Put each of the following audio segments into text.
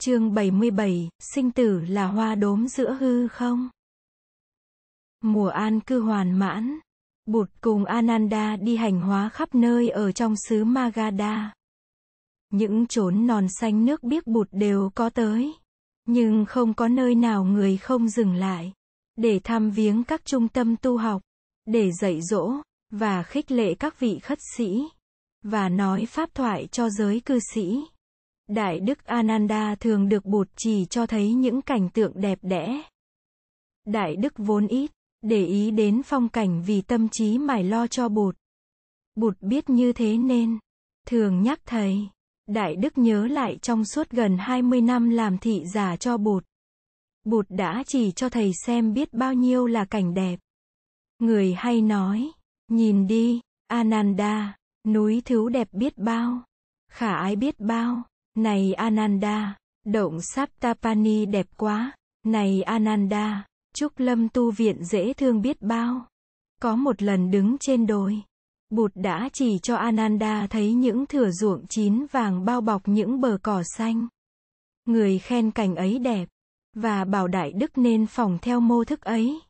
Chương 77, sinh tử là hoa đốm giữa hư không? Mùa an cư hoàn mãn. Bụt cùng Ananda đi hành hóa khắp nơi ở trong xứ Magadha. Những chốn non xanh nước biếc bụt đều có tới. Nhưng không có nơi nào người không dừng lại. Để thăm viếng các trung tâm tu học. Để dạy dỗ, và khích lệ các vị khất sĩ. Và nói pháp thoại cho giới cư sĩ. Đại đức Ananda thường được bụt chỉ cho thấy những cảnh tượng đẹp đẽ. Đại đức vốn ít, để ý đến phong cảnh vì tâm trí mải lo cho bụt. Bụt biết như thế nên, thường nhắc thầy. Đại đức nhớ lại trong suốt gần 20 năm làm thị giả cho bụt. Bụt đã chỉ cho thầy xem biết bao nhiêu là cảnh đẹp. Người hay nói, nhìn đi, Ananda, núi thứ đẹp biết bao, khả ái biết bao. Này Ananda, động Saptapani đẹp quá. Này Ananda, Trúc Lâm tu viện dễ thương biết bao. Có một lần đứng trên đồi, Bụt đã chỉ cho Ananda thấy những thửa ruộng chín vàng bao bọc những bờ cỏ xanh. Người khen cảnh ấy đẹp, và bảo Đại Đức nên phòng theo mô thức ấy,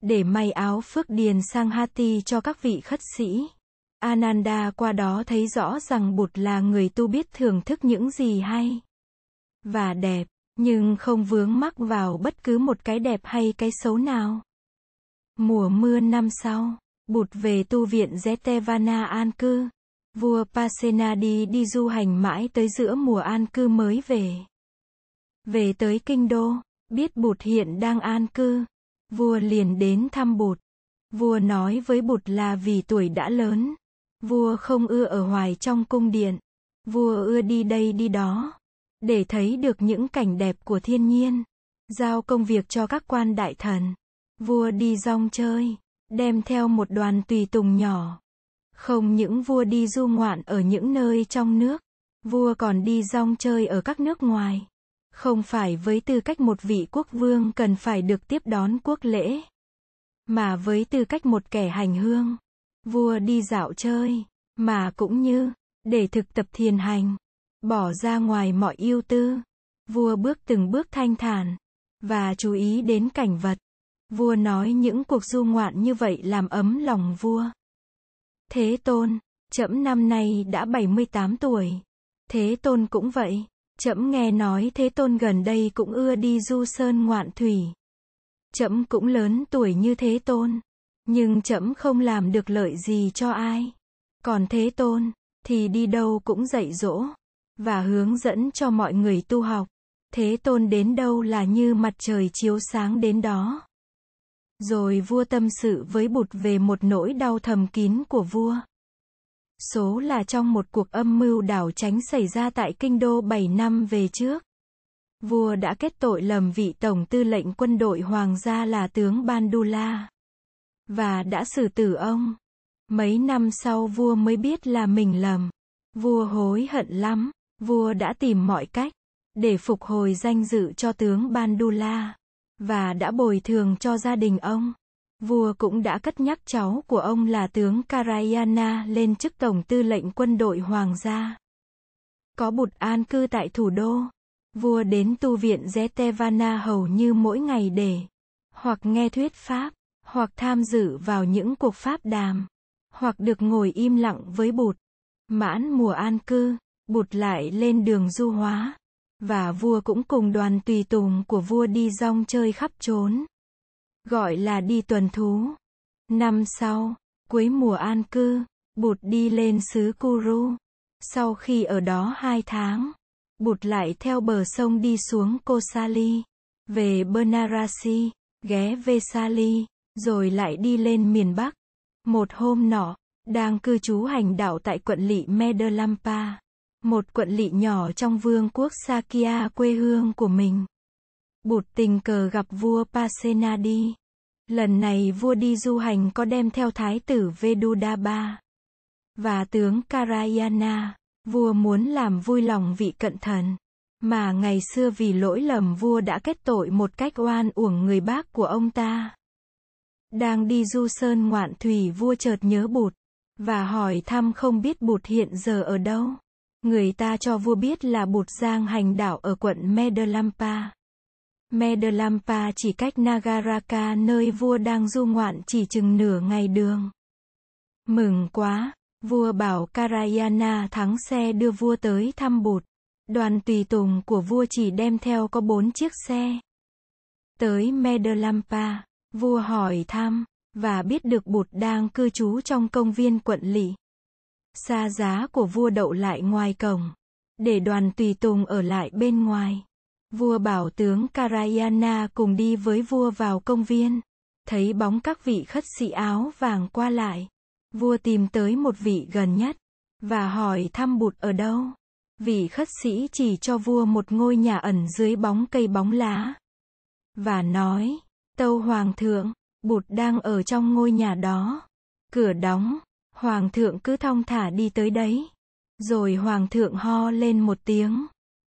để may áo phước điền sang Hati cho các vị khất sĩ. Ananda qua đó thấy rõ rằng Bụt là người tu biết thưởng thức những gì hay và đẹp, nhưng không vướng mắc vào bất cứ một cái đẹp hay cái xấu nào. Mùa mưa năm sau, Bụt về tu viện Jetavana an cư. Vua Pasenadi đi du hành mãi tới giữa mùa an cư mới về. Về tới kinh đô, biết Bụt hiện đang an cư. Vua liền đến thăm Bụt. Vua nói với Bụt là vì tuổi đã lớn, Vua không ưa ở hoài trong cung điện. Vua ưa đi đây đi đó. Để thấy được những cảnh đẹp của thiên nhiên. Giao công việc cho các quan đại thần. Vua đi rong chơi. Đem theo một đoàn tùy tùng nhỏ. Không những vua đi du ngoạn ở những nơi trong nước. Vua còn đi rong chơi ở các nước ngoài. Không phải với tư cách một vị quốc vương cần phải được tiếp đón quốc lễ. Mà với tư cách một kẻ hành hương vua đi dạo chơi, mà cũng như, để thực tập thiền hành, bỏ ra ngoài mọi yêu tư. Vua bước từng bước thanh thản, và chú ý đến cảnh vật. Vua nói những cuộc du ngoạn như vậy làm ấm lòng vua. Thế Tôn, trẫm năm nay đã 78 tuổi. Thế Tôn cũng vậy. Trẫm nghe nói Thế Tôn gần đây cũng ưa đi du sơn ngoạn thủy. Trẫm cũng lớn tuổi như Thế Tôn. Nhưng trẫm không làm được lợi gì cho ai. Còn Thế Tôn, thì đi đâu cũng dạy dỗ, và hướng dẫn cho mọi người tu học. Thế Tôn đến đâu là như mặt trời chiếu sáng đến đó. Rồi vua tâm sự với Bụt về một nỗi đau thầm kín của vua. Số là trong một cuộc âm mưu đảo tránh xảy ra tại kinh đô 7 năm về trước. Vua đã kết tội lầm vị tổng tư lệnh quân đội hoàng gia là tướng Bandula và đã xử tử ông. Mấy năm sau vua mới biết là mình lầm. Vua hối hận lắm, vua đã tìm mọi cách để phục hồi danh dự cho tướng Bandula và đã bồi thường cho gia đình ông. Vua cũng đã cất nhắc cháu của ông là tướng Karayana lên chức tổng tư lệnh quân đội hoàng gia. Có bụt an cư tại thủ đô. Vua đến tu viện Zetevana hầu như mỗi ngày để hoặc nghe thuyết pháp hoặc tham dự vào những cuộc pháp đàm, hoặc được ngồi im lặng với bụt. Mãn mùa an cư, bụt lại lên đường du hóa, và vua cũng cùng đoàn tùy tùng của vua đi rong chơi khắp trốn. Gọi là đi tuần thú. Năm sau, cuối mùa an cư, bụt đi lên xứ Kuru. Sau khi ở đó hai tháng, bụt lại theo bờ sông đi xuống Kosali, về Banarasi, ghé Vesali, rồi lại đi lên miền Bắc. Một hôm nọ, đang cư trú hành đạo tại quận lỵ Medelampa, một quận lỵ nhỏ trong vương quốc Sakya quê hương của mình. Bụt tình cờ gặp vua Pasenadi. Lần này vua đi du hành có đem theo thái tử Vedudaba và tướng Karayana. Vua muốn làm vui lòng vị cận thần, mà ngày xưa vì lỗi lầm vua đã kết tội một cách oan uổng người bác của ông ta. Đang đi du sơn ngoạn thủy vua chợt nhớ bụt, và hỏi thăm không biết bụt hiện giờ ở đâu. Người ta cho vua biết là Bụt Giang hành đảo ở quận Medelampa Medelampa chỉ cách Nagaraka nơi vua đang du ngoạn chỉ chừng nửa ngày đường. Mừng quá, vua bảo Karayana thắng xe đưa vua tới thăm Bụt. Đoàn tùy tùng của vua chỉ đem theo có bốn chiếc xe. Tới Medelampa vua hỏi thăm, và biết được Bụt đang cư trú trong công viên quận lỵ. Xa giá của vua đậu lại ngoài cổng, để đoàn tùy tùng ở lại bên ngoài. Vua bảo tướng Karayana cùng đi với vua vào công viên, thấy bóng các vị khất sĩ áo vàng qua lại. Vua tìm tới một vị gần nhất, và hỏi thăm bụt ở đâu. Vị khất sĩ chỉ cho vua một ngôi nhà ẩn dưới bóng cây bóng lá. Và nói, tâu hoàng thượng, bụt đang ở trong ngôi nhà đó. Cửa đóng, hoàng thượng cứ thong thả đi tới đấy. Rồi hoàng thượng ho lên một tiếng,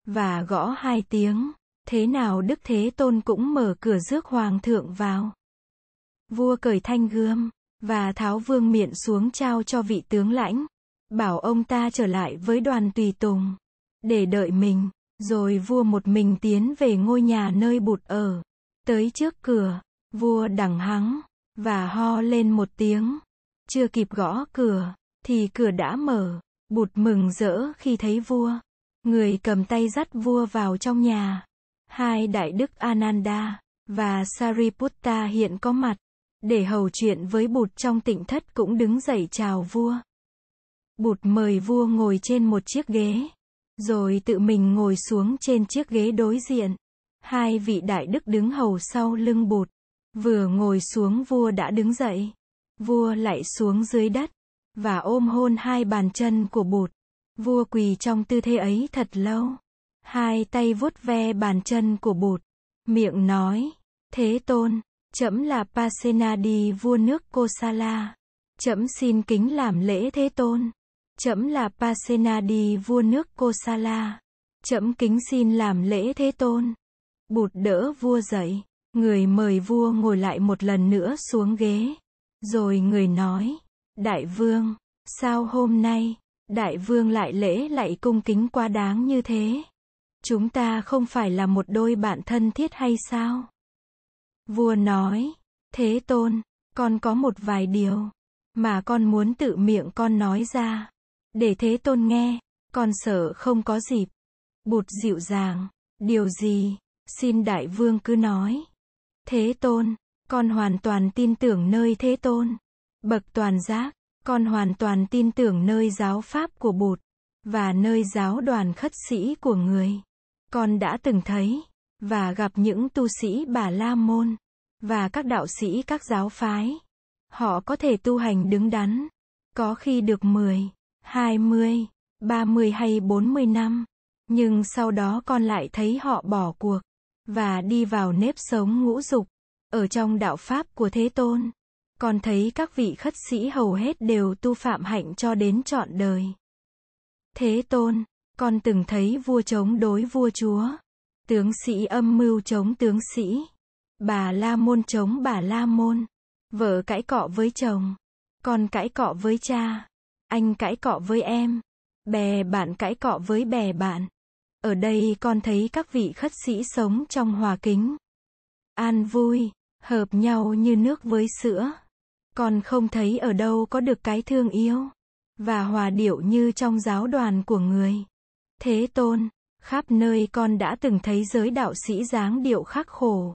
và gõ hai tiếng. Thế nào Đức Thế Tôn cũng mở cửa rước hoàng thượng vào. Vua cởi thanh gươm, và tháo vương miện xuống trao cho vị tướng lãnh. Bảo ông ta trở lại với đoàn tùy tùng. Để đợi mình, rồi vua một mình tiến về ngôi nhà nơi bụt ở. Tới trước cửa, vua đằng hắng, và ho lên một tiếng. Chưa kịp gõ cửa, thì cửa đã mở. Bụt mừng rỡ khi thấy vua. Người cầm tay dắt vua vào trong nhà. Hai đại đức Ananda và Sariputta hiện có mặt để hầu chuyện với Bụt trong tịnh thất cũng đứng dậy chào vua. Bụt mời vua ngồi trên một chiếc ghế, rồi tự mình ngồi xuống trên chiếc ghế đối diện. Hai vị đại đức đứng hầu sau lưng Bụt. Vừa ngồi xuống vua đã đứng dậy. Vua lại xuống dưới đất, và ôm hôn hai bàn chân của Bụt. Vua quỳ trong tư thế ấy thật lâu. Hai tay vuốt ve bàn chân của Bụt. Miệng nói, Thế Tôn, Trẫm là Pasenadi vua nước Kosala. Trẫm xin kính làm lễ Thế Tôn. Trẫm là Pasenadi vua nước Kosala. Trẫm kính xin làm lễ Thế Tôn. Bụt đỡ vua dậy, người mời vua ngồi lại một lần nữa xuống ghế. Rồi người nói, Đại vương, sao hôm nay, Đại vương lại lễ lại cung kính quá đáng như thế? Chúng ta không phải là một đôi bạn thân thiết hay sao? Vua nói, Thế Tôn, con có một vài điều mà con muốn tự miệng con nói ra. Để Thế Tôn nghe, con sợ không có dịp. Bụt dịu dàng, điều gì, xin Đại Vương cứ nói. Thế Tôn, con hoàn toàn tin tưởng nơi Thế Tôn. Bậc toàn giác, con hoàn toàn tin tưởng nơi giáo pháp của Bụt, và nơi giáo đoàn khất sĩ của người. Con đã từng thấy, và gặp những tu sĩ Bà La Môn và các đạo sĩ các giáo phái. Họ có thể tu hành đứng đắn, có khi được 10, 20, 30 hay 40 năm, nhưng sau đó con lại thấy họ bỏ cuộc và đi vào nếp sống ngũ dục ở trong đạo pháp của Thế Tôn. còn thấy các vị khất sĩ hầu hết đều tu phạm hạnh cho đến trọn đời. Thế Tôn, con từng thấy vua chống đối vua chúa tướng sĩ âm mưu chống tướng sĩ. Bà La Môn chống bà La Môn. Vợ cãi cọ với chồng. Con cãi cọ với cha. Anh cãi cọ với em. Bè bạn cãi cọ với bè bạn. Ở đây con thấy các vị khất sĩ sống trong hòa kính. An vui, hợp nhau như nước với sữa. Con không thấy ở đâu có được cái thương yêu. Và hòa điệu như trong giáo đoàn của người. Thế tôn, Khắp nơi con đã từng thấy giới đạo sĩ dáng điệu khắc khổ.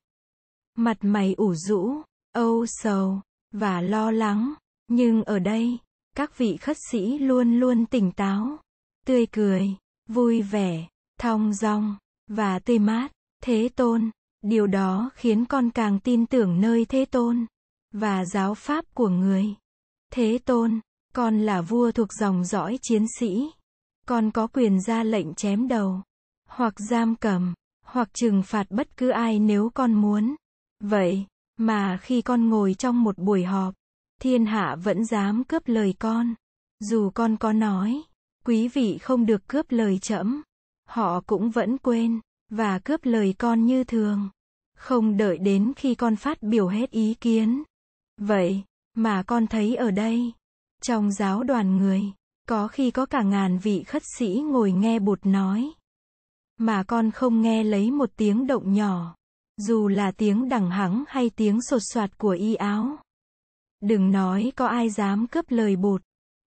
Mặt mày ủ rũ, âu sầu, và lo lắng. Nhưng ở đây, các vị khất sĩ luôn luôn tỉnh táo, tươi cười, vui vẻ, thong dong, và tươi mát. Thế tôn, điều đó khiến con càng tin tưởng nơi Thế tôn, và giáo pháp của người. Thế tôn, con là vua thuộc dòng dõi chiến sĩ. Con có quyền ra lệnh chém đầu hoặc giam cầm, hoặc trừng phạt bất cứ ai nếu con muốn. Vậy, mà khi con ngồi trong một buổi họp, thiên hạ vẫn dám cướp lời con. Dù con có nói, quý vị không được cướp lời trẫm, họ cũng vẫn quên, và cướp lời con như thường. Không đợi đến khi con phát biểu hết ý kiến. Vậy, mà con thấy ở đây, trong giáo đoàn người, Có khi có cả ngàn vị khất sĩ ngồi nghe bụt nói. Mà con không nghe lấy một tiếng động nhỏ. Dù là tiếng đằng hắng hay tiếng sột soạt của y áo. Đừng nói có ai dám cướp lời bụt.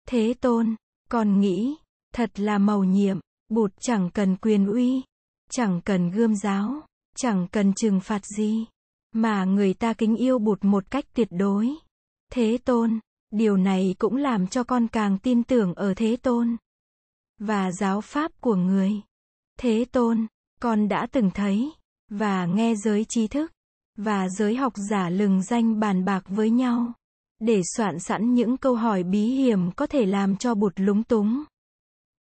Thế tôn, con nghĩ, thật là màu nhiệm, bụt chẳng cần quyền uy, chẳng cần gươm giáo, chẳng cần trừng phạt gì, mà người ta kính yêu bụt một cách tuyệt đối. Thế tôn, điều này cũng làm cho con càng tin tưởng ở Thế tôn và giáo pháp của người. Thế tôn, con đã từng thấy và nghe giới trí thức và giới học giả lừng danh bàn bạc với nhau để soạn sẵn những câu hỏi bí hiểm có thể làm cho bụt lúng túng.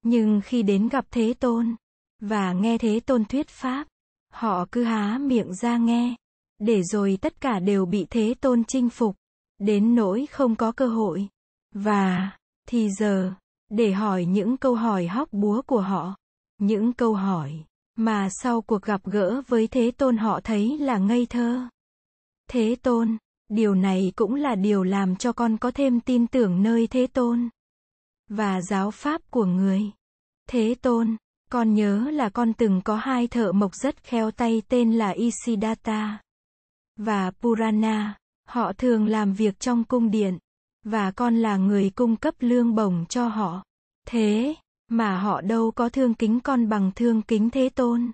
Nhưng khi đến gặp Thế Tôn và nghe Thế Tôn thuyết pháp, họ cứ há miệng ra nghe, để rồi tất cả đều bị Thế Tôn chinh phục, đến nỗi không có cơ hội. Và, thì giờ, để hỏi những câu hỏi hóc búa của họ, những câu hỏi mà sau cuộc gặp gỡ với Thế Tôn họ thấy là ngây thơ. Thế Tôn, điều này cũng là điều làm cho con có thêm tin tưởng nơi Thế Tôn và giáo pháp của người. Thế Tôn, con nhớ là con từng có hai thợ mộc rất khéo tay tên là Isidata và Purana. Họ thường làm việc trong cung điện và con là người cung cấp lương bổng cho họ. Thế mà họ đâu có thương kính con bằng thương kính Thế Tôn.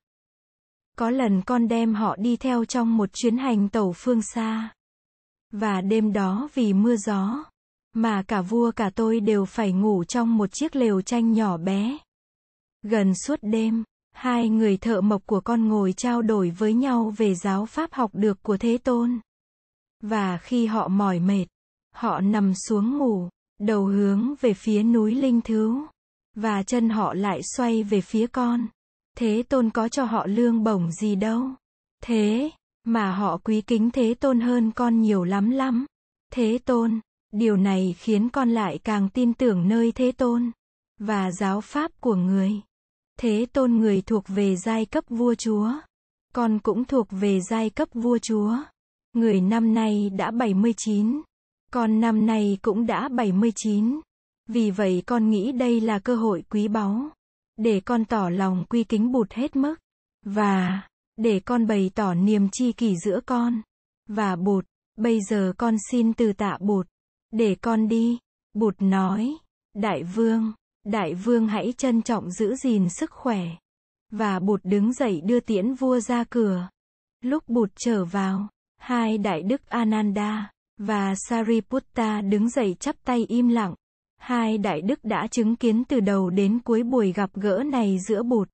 Có lần con đem họ đi theo trong một chuyến hành tẩu phương xa. Và đêm đó vì mưa gió, mà cả vua cả tôi đều phải ngủ trong một chiếc lều tranh nhỏ bé. Gần suốt đêm, hai người thợ mộc của con ngồi trao đổi với nhau về giáo pháp học được của Thế Tôn. Và khi họ mỏi mệt, họ nằm xuống ngủ, đầu hướng về phía núi Linh Thứu, và chân họ lại xoay về phía con. Thế Tôn có cho họ lương bổng gì đâu. Thế, mà họ quý kính Thế Tôn hơn con nhiều lắm lắm. Thế Tôn, điều này khiến con lại càng tin tưởng nơi Thế Tôn và giáo pháp của người. Thế Tôn người thuộc về giai cấp vua chúa. Con cũng thuộc về giai cấp vua chúa. Người năm nay đã 79. Con năm nay cũng đã 79. Vì vậy con nghĩ đây là cơ hội quý báu. Để con tỏ lòng quy kính bụt hết mức. Và, để con bày tỏ niềm chi kỷ giữa con. Và bụt, bây giờ con xin từ tạ bụt. Để con đi. Bụt nói. Đại vương, đại vương hãy trân trọng giữ gìn sức khỏe. Và bụt đứng dậy đưa tiễn vua ra cửa. Lúc bụt trở vào, hai đại đức Ananda và Sariputta đứng dậy chắp tay im lặng. Hai đại đức đã chứng kiến từ đầu đến cuối buổi gặp gỡ này giữa bụt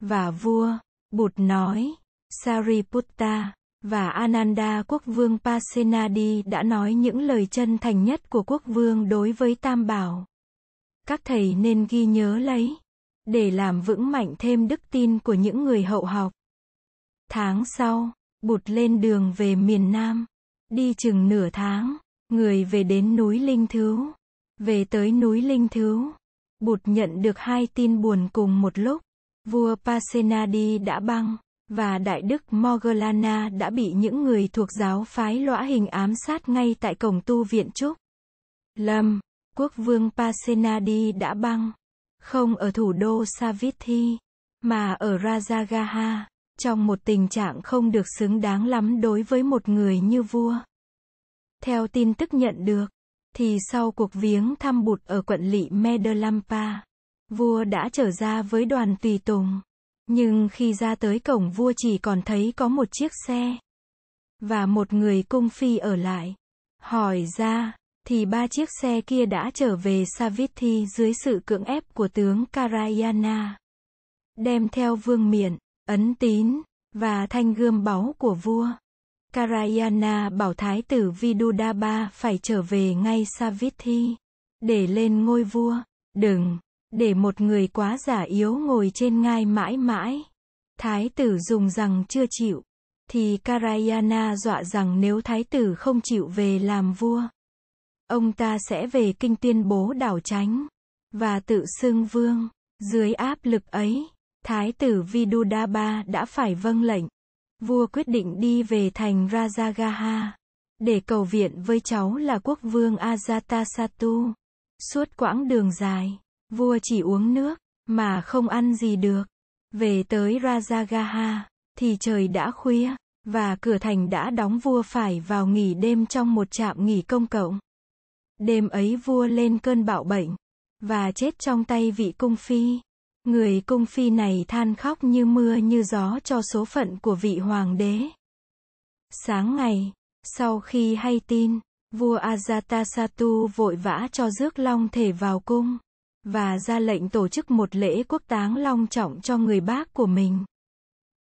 và vua. Bụt nói, Sariputta và Ananda quốc vương Pasenadi đã nói những lời chân thành nhất của quốc vương đối với Tam Bảo. Các thầy nên ghi nhớ lấy, để làm vững mạnh thêm đức tin của những người hậu học. Tháng sau, Bụt lên đường về miền Nam. Đi chừng nửa tháng, người về đến núi Linh Thứu. Về tới núi Linh Thứu, Bụt nhận được hai tin buồn cùng một lúc. Vua Pasenadi đã băng, và Đại Đức Moggallana đã bị những người thuộc giáo phái lõa hình ám sát ngay tại cổng tu viện Trúc. Lâm, quốc vương Pasenadi đã băng, không ở thủ đô Savithi, mà ở Rajagaha trong một tình trạng không được xứng đáng lắm đối với một người như vua. Theo tin tức nhận được, thì sau cuộc viếng thăm bụt ở quận lỵ Medalampa, vua đã trở ra với đoàn tùy tùng. Nhưng khi ra tới cổng vua chỉ còn thấy có một chiếc xe và một người cung phi ở lại. Hỏi ra, thì ba chiếc xe kia đã trở về Savithi dưới sự cưỡng ép của tướng Karayana. Đem theo vương miện, ấn tín, và thanh gươm báu của vua. Karayana bảo thái tử Vidudaba phải trở về ngay Savithi, để lên ngôi vua. Đừng, để một người quá giả yếu ngồi trên ngai mãi mãi. Thái tử dùng rằng chưa chịu, thì Karayana dọa rằng nếu thái tử không chịu về làm vua, ông ta sẽ về kinh tuyên bố đảo tránh, và tự xưng vương. Dưới áp lực ấy, Thái tử Vidudaba đã phải vâng lệnh. Vua quyết định đi về thành Rajagaha để cầu viện với cháu là quốc vương Ajatasattu. Suốt quãng đường dài, vua chỉ uống nước, mà không ăn gì được. Về tới Rajagaha, thì trời đã khuya, và cửa thành đã đóng vua phải vào nghỉ đêm trong một trạm nghỉ công cộng. Đêm ấy vua lên cơn bạo bệnh, và chết trong tay vị cung phi. Người cung phi này than khóc như mưa như gió cho số phận của vị hoàng đế. Sáng ngày, sau khi hay tin, vua Ajatasattu vội vã cho rước long thể vào cung, và ra lệnh tổ chức một lễ quốc táng long trọng cho người bác của mình.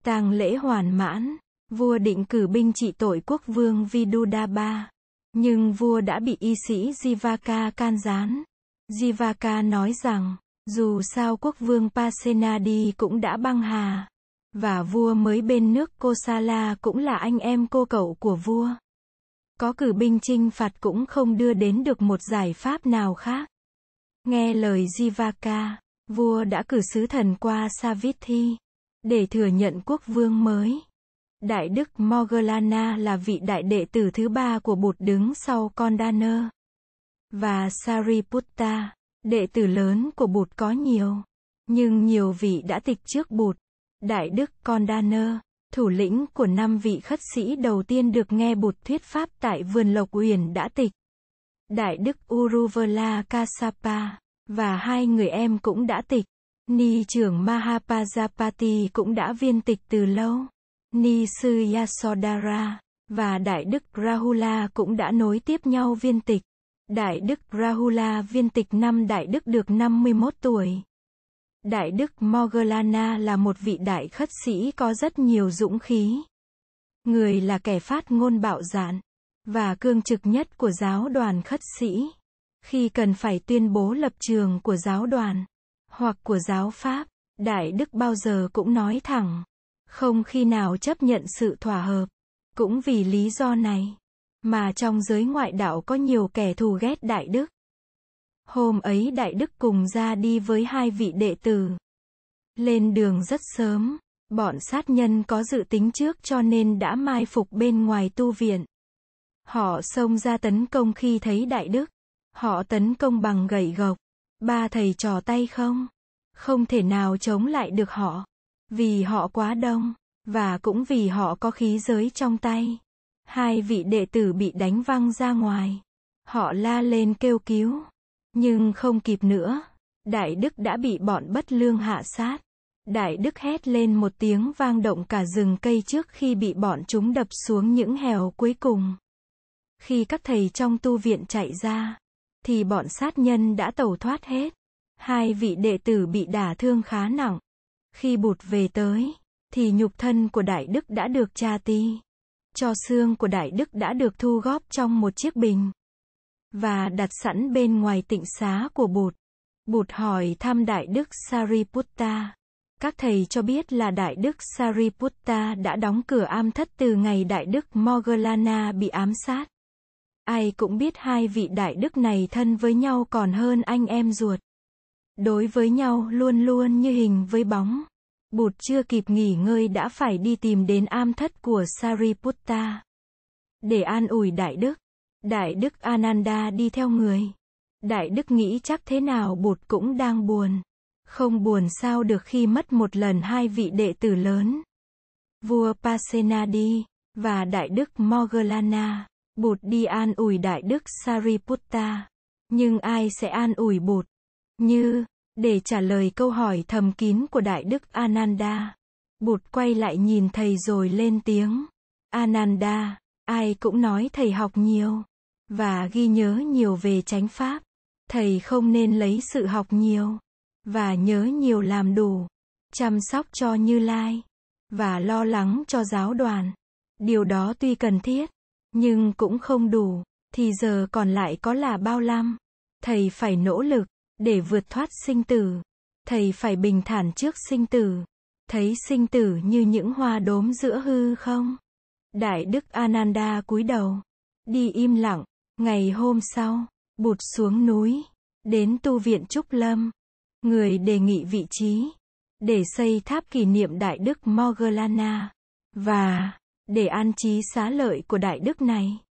Tang lễ hoàn mãn, vua định cử binh trị tội quốc vương Vidudaba. Nhưng vua đã bị y sĩ Jivaka can gián. Jivaka nói rằng, dù sao quốc vương Pasenadi cũng đã băng hà, và vua mới bên nước Kosala cũng là anh em cô cậu của vua. Có cử binh chinh phạt cũng không đưa đến được một giải pháp nào khác. Nghe lời Jivaka, vua đã cử sứ thần qua Savithi, để thừa nhận quốc vương mới. Đại đức Moggallana là vị đại đệ tử thứ ba của Bụt đứng sau Kondana. Và Sariputta, đệ tử lớn của Bụt có nhiều. Nhưng nhiều vị đã tịch trước Bụt. Đại đức Kondana, thủ lĩnh của năm vị khất sĩ đầu tiên được nghe Bụt thuyết pháp tại vườn Lộc Uyển đã tịch. Đại đức Uruvela Kasapa, và hai người em cũng đã tịch. Ni trưởng Mahapajapati cũng đã viên tịch từ lâu. Ni sư Yasodhara và Đại đức Rahula cũng đã nối tiếp nhau viên tịch. Đại đức Rahula viên tịch năm Đại đức được 51 tuổi. Đại đức Moggallana là một vị đại khất sĩ có rất nhiều dũng khí. Người là kẻ phát ngôn bạo dạn và cương trực nhất của giáo đoàn khất sĩ. Khi cần phải tuyên bố lập trường của giáo đoàn hoặc của giáo pháp, Đại đức bao giờ cũng nói thẳng không khi nào chấp nhận sự thỏa hợp. Cũng vì lý do này, mà trong giới ngoại đạo có nhiều kẻ thù ghét Đại Đức. Hôm ấy Đại Đức cùng ra đi với hai vị đệ tử. Lên đường rất sớm, bọn sát nhân có dự tính trước cho nên đã mai phục bên ngoài tu viện. Họ xông ra tấn công khi thấy Đại Đức. Họ tấn công bằng gậy gộc. Ba thầy trò tay không? Không thể nào chống lại được họ. Vì họ quá đông, và cũng vì họ có khí giới trong tay. Hai vị đệ tử bị đánh văng ra ngoài. Họ la lên kêu cứu. Nhưng không kịp nữa. Đại Đức đã bị bọn bất lương hạ sát. Đại Đức hét lên một tiếng vang động cả rừng cây trước khi bị bọn chúng đập xuống những hèo cuối cùng. Khi các thầy trong tu viện chạy ra, thì bọn sát nhân đã tẩu thoát hết. Hai vị đệ tử bị đả thương khá nặng. Khi bụt về tới, thì nhục thân của Đại Đức đã được tra ti. Cho xương của Đại Đức đã được thu góp trong một chiếc bình. Và đặt sẵn bên ngoài tịnh xá của bụt. Bụt hỏi thăm Đại Đức Sariputta. Các thầy cho biết là Đại Đức Sariputta đã đóng cửa am thất từ ngày Đại Đức Moggallana bị ám sát. Ai cũng biết hai vị Đại Đức này thân với nhau còn hơn anh em ruột đối với nhau luôn luôn như hình với bóng. Bụt chưa kịp nghỉ ngơi đã phải đi tìm đến am thất của Sariputta. Để an ủi Đại Đức. Đại Đức Ananda đi theo người. Đại Đức nghĩ chắc thế nào Bụt cũng đang buồn. Không buồn sao được khi mất một lần hai vị đệ tử lớn. Vua Pasenadi và Đại Đức Moggallana. Bụt đi an ủi Đại Đức Sariputta. Nhưng ai sẽ an ủi Bụt? Như, để trả lời câu hỏi thầm kín của Đại Đức Ananda, Bụt quay lại nhìn thầy rồi lên tiếng. Ananda, ai cũng nói thầy học nhiều, và ghi nhớ nhiều về chánh pháp. Thầy không nên lấy sự học nhiều, và nhớ nhiều làm đủ, chăm sóc cho Như Lai, và lo lắng cho giáo đoàn. Điều đó tuy cần thiết, nhưng cũng không đủ, thì giờ còn lại có là bao lam Thầy phải nỗ lực, để vượt thoát sinh tử, thầy phải bình thản trước sinh tử. Thấy sinh tử như những hoa đốm giữa hư không? Đại đức Ananda cúi đầu, đi im lặng. Ngày hôm sau, bụt xuống núi, đến tu viện Trúc Lâm. Người đề nghị vị trí, để xây tháp kỷ niệm Đại đức mogalana và, để an trí xá lợi của Đại đức này.